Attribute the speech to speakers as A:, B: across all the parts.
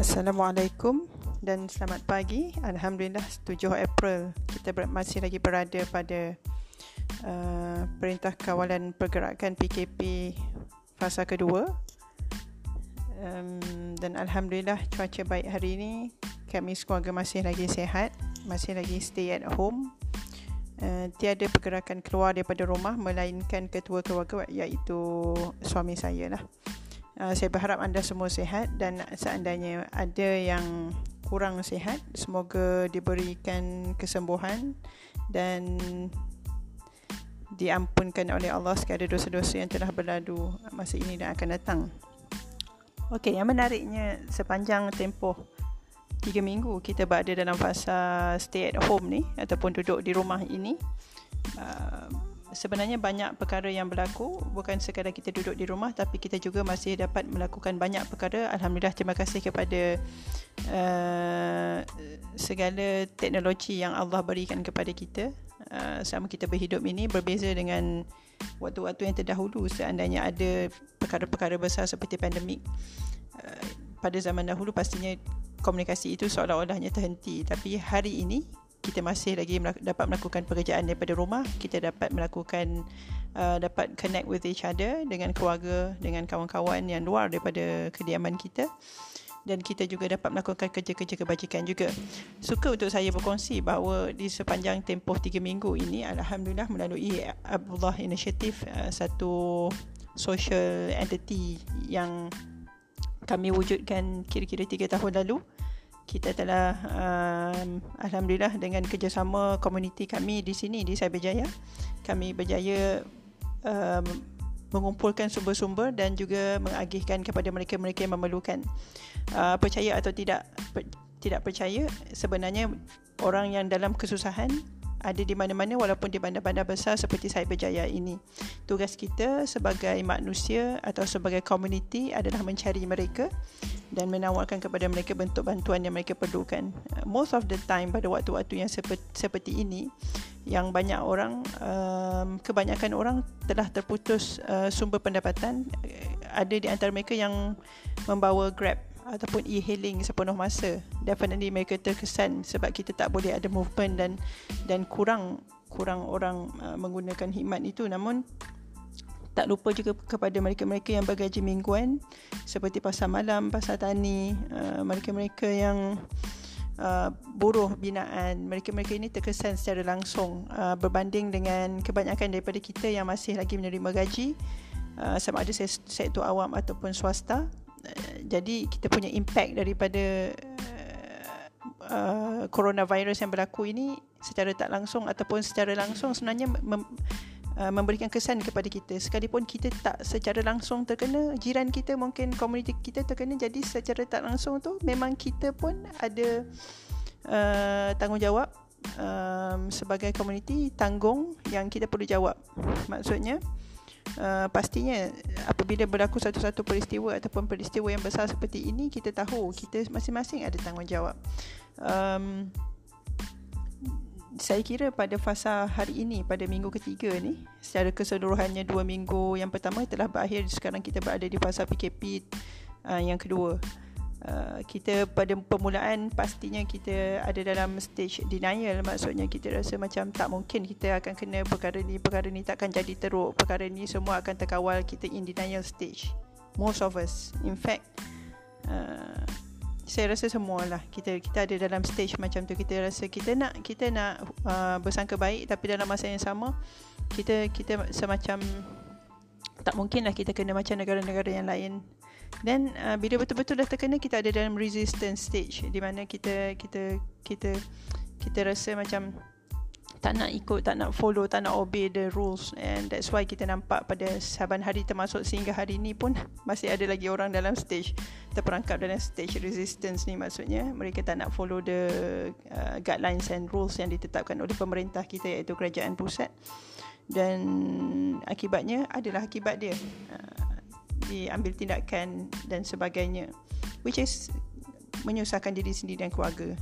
A: Assalamualaikum dan selamat pagi. Alhamdulillah 7 April kita masih lagi berada pada uh, Perintah Kawalan Pergerakan PKP fasa kedua. Um, dan Alhamdulillah cuaca baik hari ini. Kami sekeluarga masih lagi sihat. Masih lagi stay at home. Uh, tiada pergerakan keluar daripada rumah melainkan ketua keluarga iaitu suami saya lah. Uh, saya berharap anda semua sihat dan seandainya ada yang kurang sihat semoga diberikan kesembuhan dan diampunkan oleh Allah segala dosa-dosa yang telah berlalu masa ini dan akan datang. Okey, yang menariknya sepanjang tempoh tiga minggu kita berada dalam fasa stay at home ni ataupun duduk di rumah ini uh, sebenarnya banyak perkara yang berlaku. Bukan sekadar kita duduk di rumah tapi kita juga masih dapat melakukan banyak perkara. Alhamdulillah terima kasih kepada uh, segala teknologi yang Allah berikan kepada kita. Uh, selama kita berhidup ini berbeza dengan waktu-waktu yang terdahulu. Seandainya ada perkara-perkara besar seperti pandemik uh, pada zaman dahulu pastinya komunikasi itu seolah-olahnya terhenti. Tapi hari ini kita masih lagi dapat melakukan pekerjaan daripada rumah kita dapat melakukan uh, dapat connect with each other dengan keluarga dengan kawan-kawan yang luar daripada kediaman kita dan kita juga dapat melakukan kerja-kerja kebajikan juga. Suka untuk saya berkongsi bahawa di sepanjang tempoh 3 minggu ini Alhamdulillah melalui Abdullah Initiative uh, satu social entity yang kami wujudkan kira-kira 3 tahun lalu kita telah um, Alhamdulillah dengan kerjasama komuniti kami di sini di Cyberjaya. Kami berjaya um, mengumpulkan sumber-sumber dan juga mengagihkan kepada mereka-mereka yang memerlukan. Uh, percaya atau tidak per, tidak percaya sebenarnya orang yang dalam kesusahan ada di mana-mana walaupun di bandar-bandar besar seperti saya berjaya ini. Tugas kita sebagai manusia atau sebagai komuniti adalah mencari mereka dan menawarkan kepada mereka bentuk bantuan yang mereka perlukan. Most of the time pada waktu-waktu yang seperti, ini yang banyak orang um, kebanyakan orang telah terputus uh, sumber pendapatan ada di antara mereka yang membawa Grab ataupun e-hailing sepenuh masa. Definitely mereka terkesan sebab kita tak boleh ada movement dan dan kurang kurang orang uh, menggunakan khidmat itu. Namun tak lupa juga kepada mereka-mereka yang bergaji mingguan seperti pasar malam, pasar tani, uh, mereka-mereka yang uh, buruh binaan, mereka-mereka ini terkesan secara langsung uh, berbanding dengan kebanyakan daripada kita yang masih lagi menerima gaji uh, sama ada sektor awam ataupun swasta Eh, jadi kita punya impact daripada uh, coronavirus yang berlaku ini secara tak langsung ataupun secara langsung sebenarnya mem, uh, memberikan kesan kepada kita. Sekalipun kita tak secara langsung terkena jiran kita mungkin komuniti kita terkena jadi secara tak langsung tu memang kita pun ada uh, tanggungjawab um, sebagai komuniti tanggung yang kita perlu jawab. Maksudnya uh, pastinya apabila berlaku satu-satu peristiwa ataupun peristiwa yang besar seperti ini kita tahu kita masing-masing ada tanggungjawab. Um, saya kira pada fasa hari ini pada minggu ketiga ni secara keseluruhannya dua minggu yang pertama telah berakhir sekarang kita berada di fasa PKP uh, yang kedua. Uh, kita pada permulaan pastinya kita ada dalam stage denial. Maksudnya kita rasa macam tak mungkin kita akan kena perkara ni perkara ni takkan jadi teruk perkara ni semua akan terkawal kita in denial stage. Most of us. In fact uh, saya rasa semualah kita kita ada dalam stage macam tu. Kita rasa kita nak kita nak uh, bersangka baik tapi dalam masa yang sama kita kita semacam tak mungkinlah kita kena macam negara-negara yang lain dan uh, bila betul-betul dah terkena kita ada dalam resistance stage. Di mana kita kita kita kita rasa macam tak nak ikut, tak nak follow, tak nak obey the rules. And that's why kita nampak pada saban hari termasuk sehingga hari ini pun masih ada lagi orang dalam stage terperangkap dalam stage resistance ni. Maksudnya mereka tak nak follow the uh, guidelines and rules yang ditetapkan oleh pemerintah kita iaitu kerajaan pusat. Dan akibatnya adalah akibat dia. Uh, diambil tindakan dan sebagainya which is menyusahkan diri sendiri dan keluarga.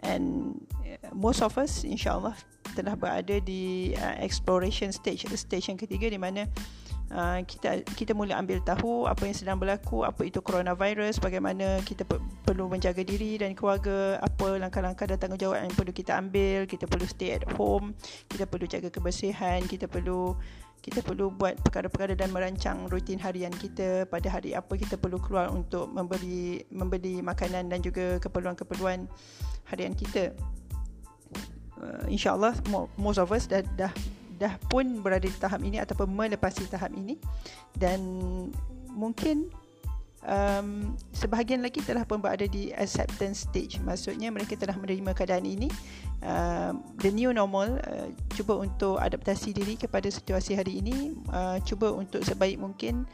A: And uh, most of us insyaallah telah berada di uh, exploration stage stage yang ketiga di mana uh, kita kita mula ambil tahu apa yang sedang berlaku apa itu coronavirus bagaimana kita pe- perlu menjaga diri dan keluarga apa langkah-langkah dan tanggungjawab yang perlu kita ambil kita perlu stay at home kita perlu jaga kebersihan kita perlu kita perlu buat perkara-perkara dan merancang rutin harian kita pada hari apa kita perlu keluar untuk membeli membeli makanan dan juga keperluan-keperluan harian kita. Uh, InsyaAllah most of us dah, dah dah pun berada di tahap ini ataupun melepasi tahap ini dan mungkin um, sebahagian lagi telah pun berada di acceptance stage. Maksudnya mereka telah menerima keadaan ini. Uh, the new normal uh, cuba untuk adaptasi diri kepada situasi hari ini. Uh, cuba untuk sebaik mungkin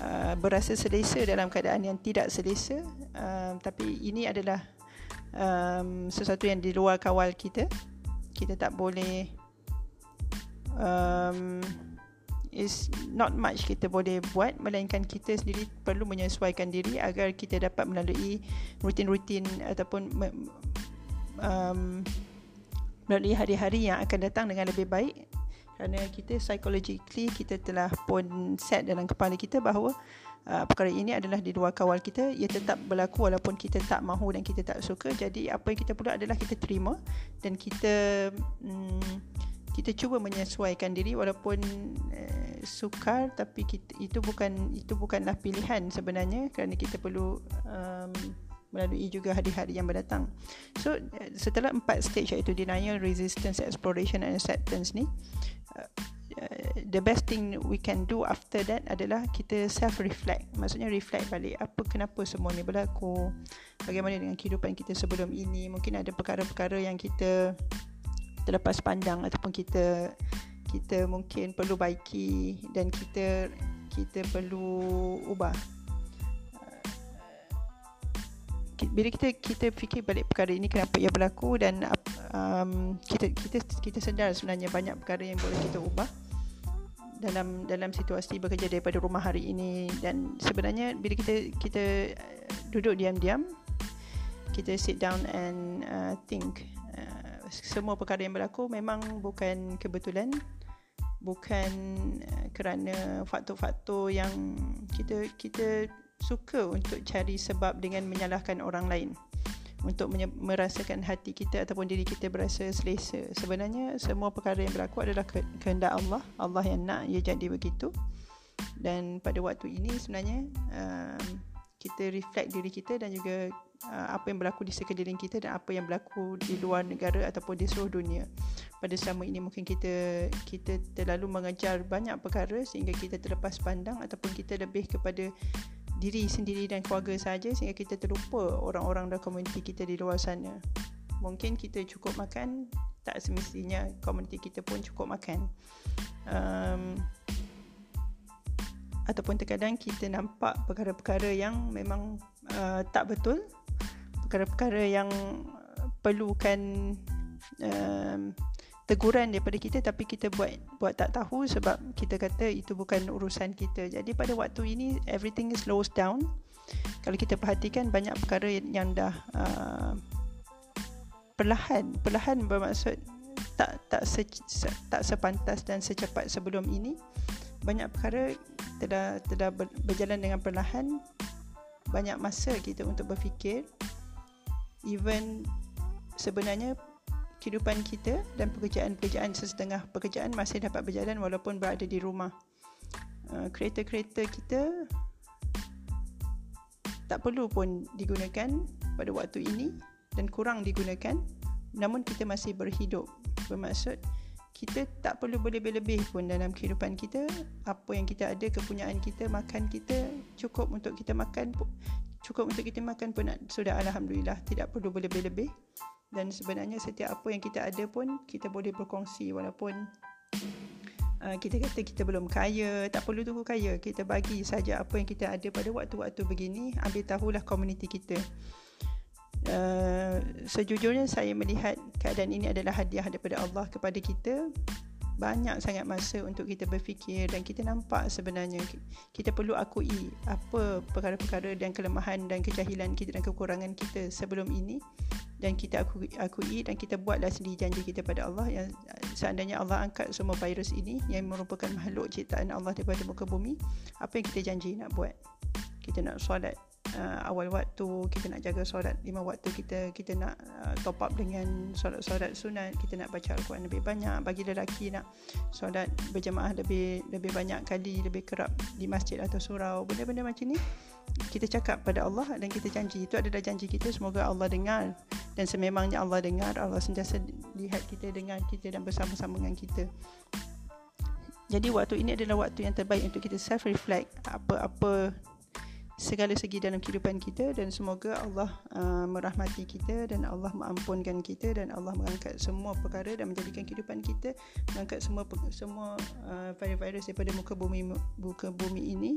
A: uh, berasa selesa dalam keadaan yang tidak selesa. Uh, tapi ini adalah um, sesuatu yang di luar kawal kita. Kita tak boleh um, is not much kita boleh buat melainkan kita sendiri perlu menyesuaikan diri agar kita dapat melalui rutin-rutin ataupun um, melalui hari-hari yang akan datang dengan lebih baik. Kerana kita psychologically kita telah pun set dalam kepala kita bahawa uh, perkara ini adalah di luar kawal kita. Ia tetap berlaku walaupun kita tak mahu dan kita tak suka. Jadi apa yang kita perlu adalah kita terima dan kita um, kita cuba menyesuaikan diri walaupun uh, sukar tapi kita, itu bukan itu bukanlah pilihan sebenarnya kerana kita perlu um, melalui juga hari-hari yang berdatang. So uh, setelah empat stage iaitu denial, resistance, exploration and acceptance ni uh, uh, the best thing we can do after that adalah kita self reflect. Maksudnya reflect balik apa kenapa semua ni berlaku. Bagaimana dengan kehidupan kita sebelum ini? Mungkin ada perkara-perkara yang kita terlepas pandang ataupun kita kita mungkin perlu baiki dan kita kita perlu ubah. Bila kita kita fikir balik perkara ini kenapa ia berlaku dan um, kita kita kita sedar sebenarnya banyak perkara yang boleh kita ubah dalam dalam situasi bekerja daripada rumah hari ini. Dan sebenarnya bila kita kita duduk diam-diam kita sit down and uh, think semua perkara yang berlaku memang bukan kebetulan bukan uh, kerana faktor-faktor yang kita kita suka untuk cari sebab dengan menyalahkan orang lain untuk merasakan hati kita ataupun diri kita berasa selesa. Sebenarnya semua perkara yang berlaku adalah kehendak Allah. Allah yang nak ia jadi begitu. Dan pada waktu ini sebenarnya um, kita reflect diri kita dan juga uh, apa yang berlaku di sekeliling kita dan apa yang berlaku di luar negara ataupun di seluruh dunia. Pada selama ini mungkin kita kita terlalu mengejar banyak perkara sehingga kita terlepas pandang ataupun kita lebih kepada diri sendiri dan keluarga saja sehingga kita terlupa orang-orang dan komuniti kita di luar sana. Mungkin kita cukup makan, tak semestinya komuniti kita pun cukup makan. Um, ataupun terkadang kita nampak perkara-perkara yang memang uh, tak betul perkara-perkara yang perlukan um, teguran daripada kita tapi kita buat buat tak tahu sebab kita kata itu bukan urusan kita. Jadi pada waktu ini everything is slows down. Kalau kita perhatikan banyak perkara yang dah uh, perlahan perlahan bermaksud tak tak se, se, tak sepantas dan secepat sebelum ini. Banyak perkara telah telah berjalan dengan perlahan. Banyak masa kita untuk berfikir even sebenarnya kehidupan kita dan pekerjaan-pekerjaan sesetengah pekerjaan masih dapat berjalan walaupun berada di rumah. Uh, kereta-kereta kita tak perlu pun digunakan pada waktu ini dan kurang digunakan. Namun kita masih berhidup. Bermaksud kita tak perlu berlebih-lebih pun dalam kehidupan kita. Apa yang kita ada kepunyaan kita makan kita cukup untuk kita makan cukup untuk kita makan pun sudah alhamdulillah tidak perlu berlebih-lebih. Dan sebenarnya setiap apa yang kita ada pun kita boleh berkongsi walaupun uh, kita kata kita belum kaya tak perlu tunggu kaya. Kita bagi saja apa yang kita ada pada waktu-waktu begini ambil tahulah komuniti kita. Uh, sejujurnya saya melihat keadaan ini adalah hadiah daripada Allah kepada kita banyak sangat masa untuk kita berfikir dan kita nampak sebenarnya kita perlu akui apa perkara-perkara dan kelemahan dan kejahilan kita dan kekurangan kita sebelum ini dan kita akui, akui dan kita buatlah sendiri janji kita pada Allah yang seandainya Allah angkat semua virus ini yang merupakan makhluk ciptaan Allah daripada muka bumi apa yang kita janji nak buat? Kita nak solat uh, awal waktu kita nak jaga solat lima waktu kita kita nak uh, top up dengan solat-solat sunat kita nak baca al-Quran lebih banyak bagi lelaki nak solat berjemaah lebih lebih banyak kali lebih kerap di masjid atau surau benda-benda macam ni kita cakap pada Allah dan kita janji. Itu adalah janji kita semoga Allah dengar. Dan sememangnya Allah dengar Allah sentiasa lihat kita dengar kita dan bersama-sama dengan kita. Jadi waktu ini adalah waktu yang terbaik untuk kita self reflect apa-apa segala segi dalam kehidupan kita dan semoga Allah uh, merahmati kita dan Allah mengampunkan kita dan Allah mengangkat semua perkara dan menjadikan kehidupan kita mengangkat semua semua uh, virus-virus daripada muka bumi muka bumi ini.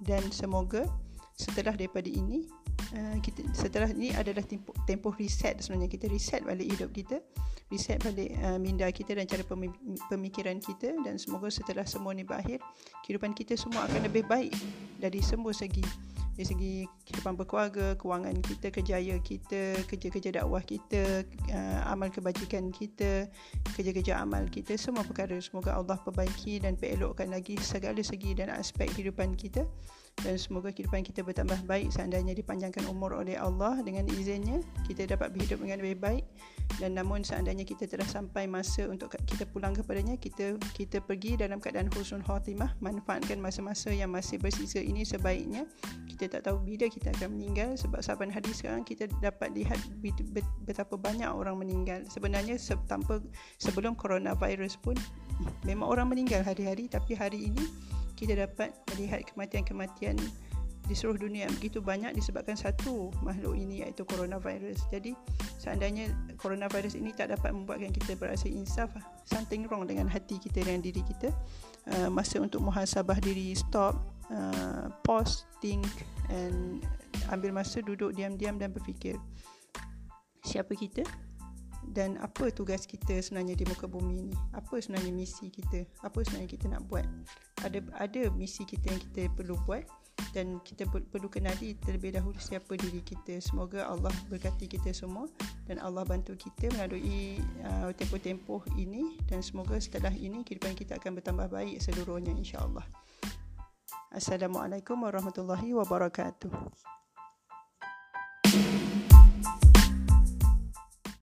A: Dan semoga setelah daripada ini uh, kita setelah ini adalah tempoh, tempoh reset sebenarnya. Kita reset balik hidup kita reset balik uh, minda kita dan cara pemikiran kita dan semoga setelah semua ini berakhir kehidupan kita semua akan lebih baik dari semua segi dari segi kehidupan berkeluarga, kewangan kita, kejayaan kita, kerja-kerja dakwah kita, uh, amal kebajikan kita, kerja-kerja amal kita, semua perkara semoga Allah perbaiki dan perelokkan lagi segala segi dan aspek kehidupan kita. Dan semoga kehidupan kita bertambah baik seandainya dipanjangkan umur oleh Allah dengan izinnya kita dapat berhidup dengan lebih baik dan namun seandainya kita telah sampai masa untuk kita pulang kepadanya kita kita pergi dalam keadaan husnul khatimah manfaatkan masa-masa yang masih bersisa ini sebaiknya. Kita tak tahu bila kita akan meninggal sebab sahabat hadis sekarang kita dapat lihat betapa banyak orang meninggal. Sebenarnya tanpa sebelum coronavirus pun memang orang meninggal hari-hari tapi hari ini kita dapat melihat kematian-kematian di seluruh dunia begitu banyak disebabkan satu makhluk ini iaitu coronavirus. Jadi seandainya coronavirus ini tak dapat membuatkan kita berasa insaf, something wrong dengan hati kita dan diri kita. Uh, masa untuk muhasabah diri stop, uh, pause, think and ambil masa duduk diam-diam dan berfikir. Siapa kita? dan apa tugas kita sebenarnya di muka bumi ini apa sebenarnya misi kita apa sebenarnya kita nak buat ada ada misi kita yang kita perlu buat dan kita perlu kenali terlebih dahulu siapa diri kita. Semoga Allah berkati kita semua dan Allah bantu kita melalui uh, tempoh-tempoh ini dan semoga setelah ini kehidupan kita akan bertambah baik seluruhnya insya-Allah. Assalamualaikum warahmatullahi wabarakatuh